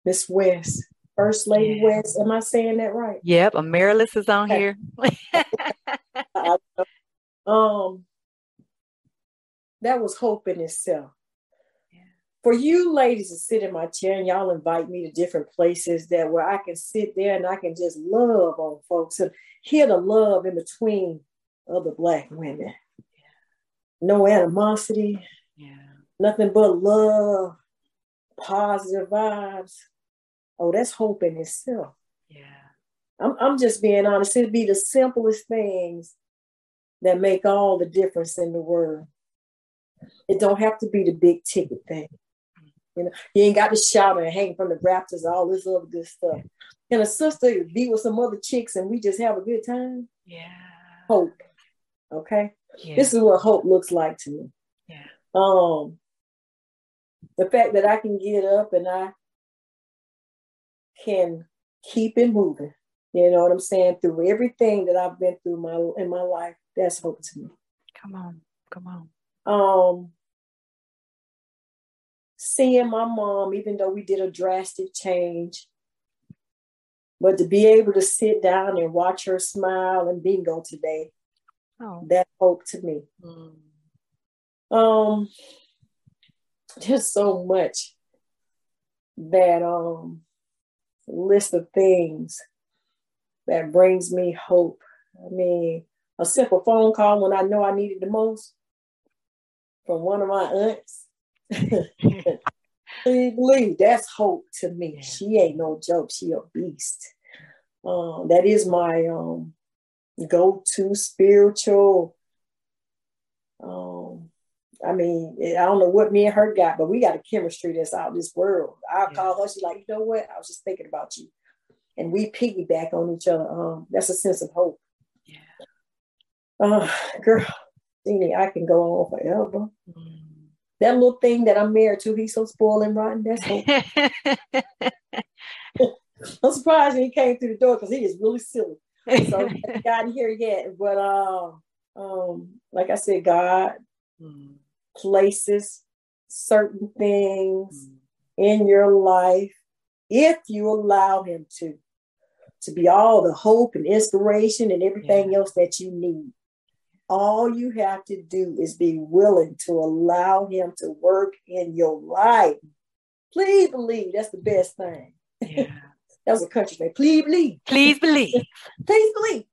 Miss West, First Lady yeah. West. Am I saying that right? Yep, Amaryllis is on here. um, that was hope in itself. For you ladies to sit in my chair and y'all invite me to different places that where I can sit there and I can just love on folks and hear the love in between other black women. No animosity. Yeah. Nothing but love, positive vibes. Oh, that's hope in itself. Yeah. I'm, I'm just being honest. It'd be the simplest things that make all the difference in the world. It don't have to be the big ticket thing. You know, you ain't got to shout and hang from the rafters, all this other good stuff. And a sister be with some other chicks and we just have a good time. Yeah. Hope. Okay. Yeah. This is what hope looks like to me. Yeah. Um the fact that I can get up and I can keep it moving. You know what I'm saying? Through everything that I've been through my in my life, that's hope to me. Come on, come on um, seeing my mom, even though we did a drastic change, but to be able to sit down and watch her smile and bingo today, oh. that hope to me. Mm. Um, there's so much that um list of things that brings me hope. I mean, a simple phone call when I know I need it the most from one of my aunts. believe that's hope to me. Yeah. She ain't no joke. She a beast. Um, that is my um, go-to spiritual. Um, I mean, I don't know what me and her got, but we got a chemistry that's out this world. I'll yeah. call her. She's like, you know what? I was just thinking about you, and we piggyback on each other. Um, that's a sense of hope. Yeah. Uh, girl, Jeannie, I can go on forever. Mm. That little thing that I'm married to, he's so spoiled and rotten. That's hope. I'm surprised when he came through the door because he is really silly. So he got here yet, but um, um, like I said, God mm. places certain things mm. in your life if you allow Him to, to be all the hope and inspiration and everything yeah. else that you need. All you have to do is be willing to allow Him to work in your life. Please believe that's the best thing. Yeah. that was a country thing. Please believe. Please believe. Please believe.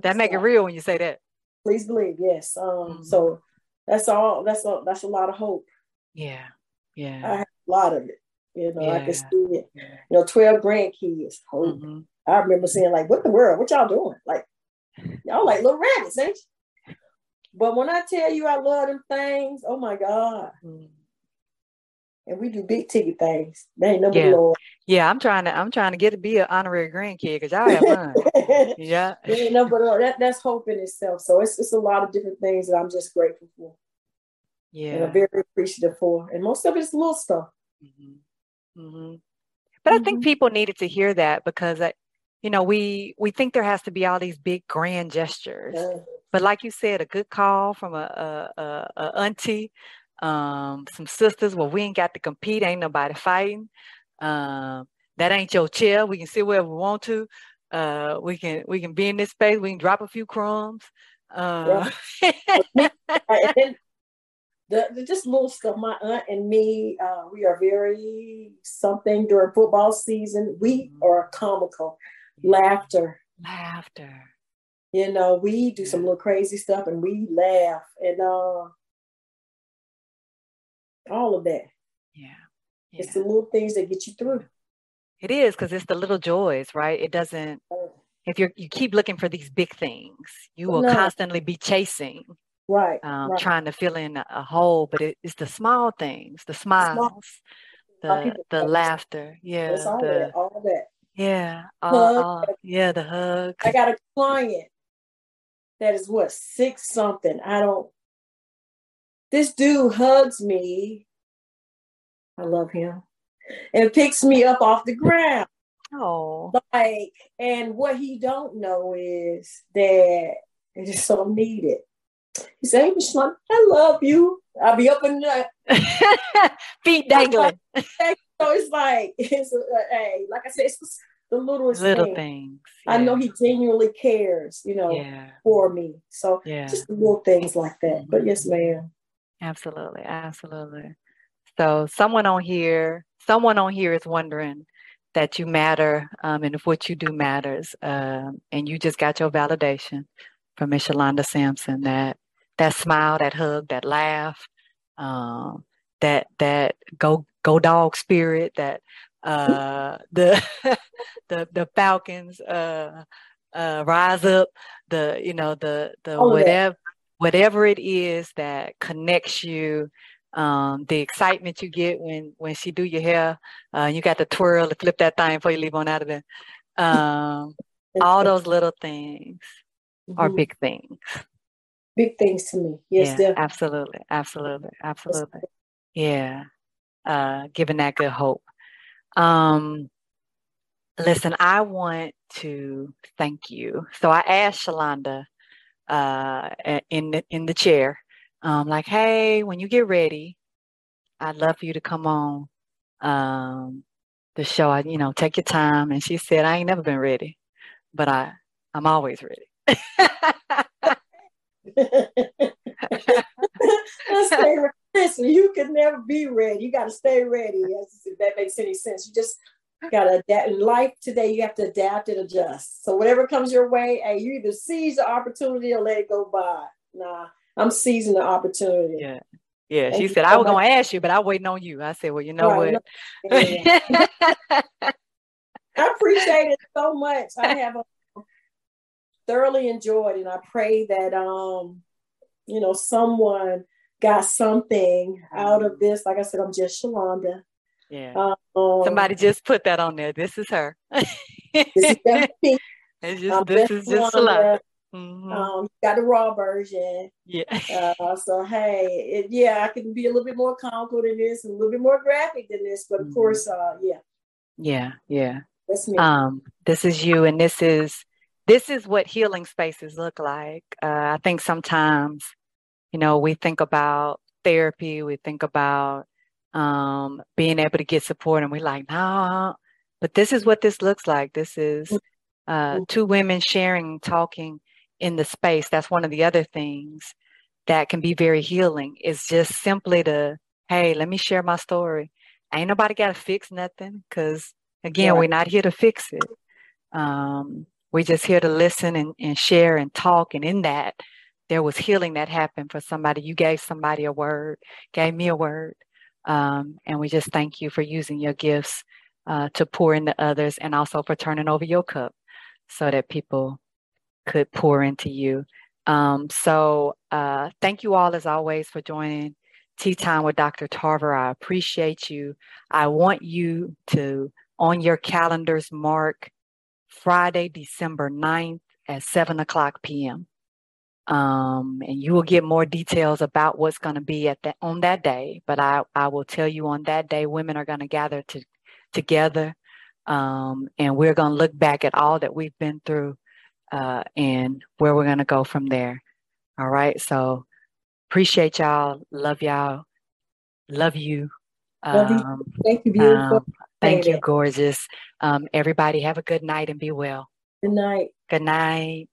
that make it real when you say that. Please believe. Yes. Um. Mm-hmm. So that's all. That's a that's a lot of hope. Yeah. Yeah. I have a lot of it. You know, yeah. I can see it. You know, twelve grandkids. Hope. Mm-hmm. I remember saying like, "What the world? What y'all doing? Like, y'all like little rabbits, ain't you?" But when I tell you I love them things, oh my God. Mm. And we do big ticket things. They ain't number yeah. Lord. Yeah, I'm trying to I'm trying to get to be an honorary grandkid because y'all have fun. yeah. ain't number that that's hope in itself. So it's it's a lot of different things that I'm just grateful for. Yeah. And I'm very appreciative for. And most of it's little stuff. Mm-hmm. Mm-hmm. But mm-hmm. I think mm-hmm. people needed to hear that because I, you know, we we think there has to be all these big grand gestures. Yeah. But like you said, a good call from a, a, a, a auntie, um, some sisters. Well, we ain't got to compete. Ain't nobody fighting. Um, that ain't your chair. We can sit wherever we want to. Uh, we can we can be in this space. We can drop a few crumbs. Uh, yeah. the, the, just little stuff. My aunt and me, uh, we are very something during football season. We mm-hmm. are comical, laughter, laughter. You know, we do some little crazy stuff and we laugh and uh all of that. Yeah. yeah. It's the little things that get you through. It is because it's the little joys, right? It doesn't if you you keep looking for these big things, you will no. constantly be chasing. Right, um, right. Trying to fill in a hole, but it, it's the small things, the smiles, the the laughter, yeah, all the, that, all that. Yeah, all, all, yeah, the hug. I got a client that is what six something. I don't. This dude hugs me. I love him, and picks me up off the ground. Oh, like, and what he don't know is that it is so needed. He said, "Hey, Michelle, I love you. I'll be up in the feet dangling." so it's like, it's a, hey, like I said, it's the littlest little thing. things. Yeah. I know he genuinely cares, you know, yeah. for me. So yeah. just little things like that. Mm-hmm. But yes, ma'am. Absolutely, absolutely. So someone on here, someone on here is wondering that you matter um, and if what you do matters. Um, and you just got your validation from Miss Yolanda Sampson that that smile, that hug, that laugh, um, that that go go dog spirit, that uh, the the the Falcons uh, uh, rise up, the you know the the oh, whatever yeah. whatever it is that connects you. Um, the excitement you get when when she do your hair, uh, you got to twirl to flip that thing before you leave on out of there. Um, all those little things mm-hmm. are big things. Big things to me. Yes, yeah, absolutely, absolutely, absolutely. Yeah, uh, giving that good hope. Um, listen, I want to thank you. So I asked Shalonda uh, in the in the chair, um, like, hey, when you get ready, I'd love for you to come on um, the show. I, you know, take your time. And she said, I ain't never been ready, but I I'm always ready. Listen, you can never be ready. You got to stay ready. If that makes any sense. You just got to adapt. In life today, you have to adapt and adjust. So whatever comes your way, hey, you either seize the opportunity or let it go by. Nah, I'm seizing the opportunity. Yeah. Yeah, she said, I was going to ask you, but I'm waiting on you. I said, well, you know right, what? Yeah. I appreciate it so much. I have uh, thoroughly enjoyed and I pray that, um, you know, someone got something out of this. Like I said, I'm just Shalonda. Yeah. Um, Somebody just put that on there. This is her. this is just, this is just Shalonda. Mm-hmm. Um, got the raw version. Yeah. Uh, so hey, it, yeah, I can be a little bit more comical than this, and a little bit more graphic than this, but of mm-hmm. course, uh, yeah. Yeah, yeah. That's me. Um, this is you, and this is this is what healing spaces look like. Uh, I think sometimes, you know, we think about therapy, we think about um, being able to get support, and we're like, nah. But this is what this looks like. This is uh, mm-hmm. two women sharing, talking in the space. That's one of the other things that can be very healing is just simply to, hey, let me share my story. Ain't nobody got to fix nothing because, again, yeah. we're not here to fix it. Um, we're just here to listen and, and share and talk. And in that, there was healing that happened for somebody. You gave somebody a word, gave me a word. Um, and we just thank you for using your gifts uh, to pour into others and also for turning over your cup so that people could pour into you. Um, so uh, thank you all as always for joining Tea Time with Dr. Tarver. I appreciate you. I want you to, on your calendars, mark Friday, December 9th at 7 o'clock p.m. Um, and you will get more details about what's going to be at that on that day. But I, I will tell you on that day, women are going to gather to, together, um, and we're going to look back at all that we've been through uh, and where we're going to go from there. All right. So appreciate y'all. Love y'all. Love you. Um, thank you, beautiful. Um, thank you, gorgeous. Um, everybody have a good night and be well. Good night. Good night.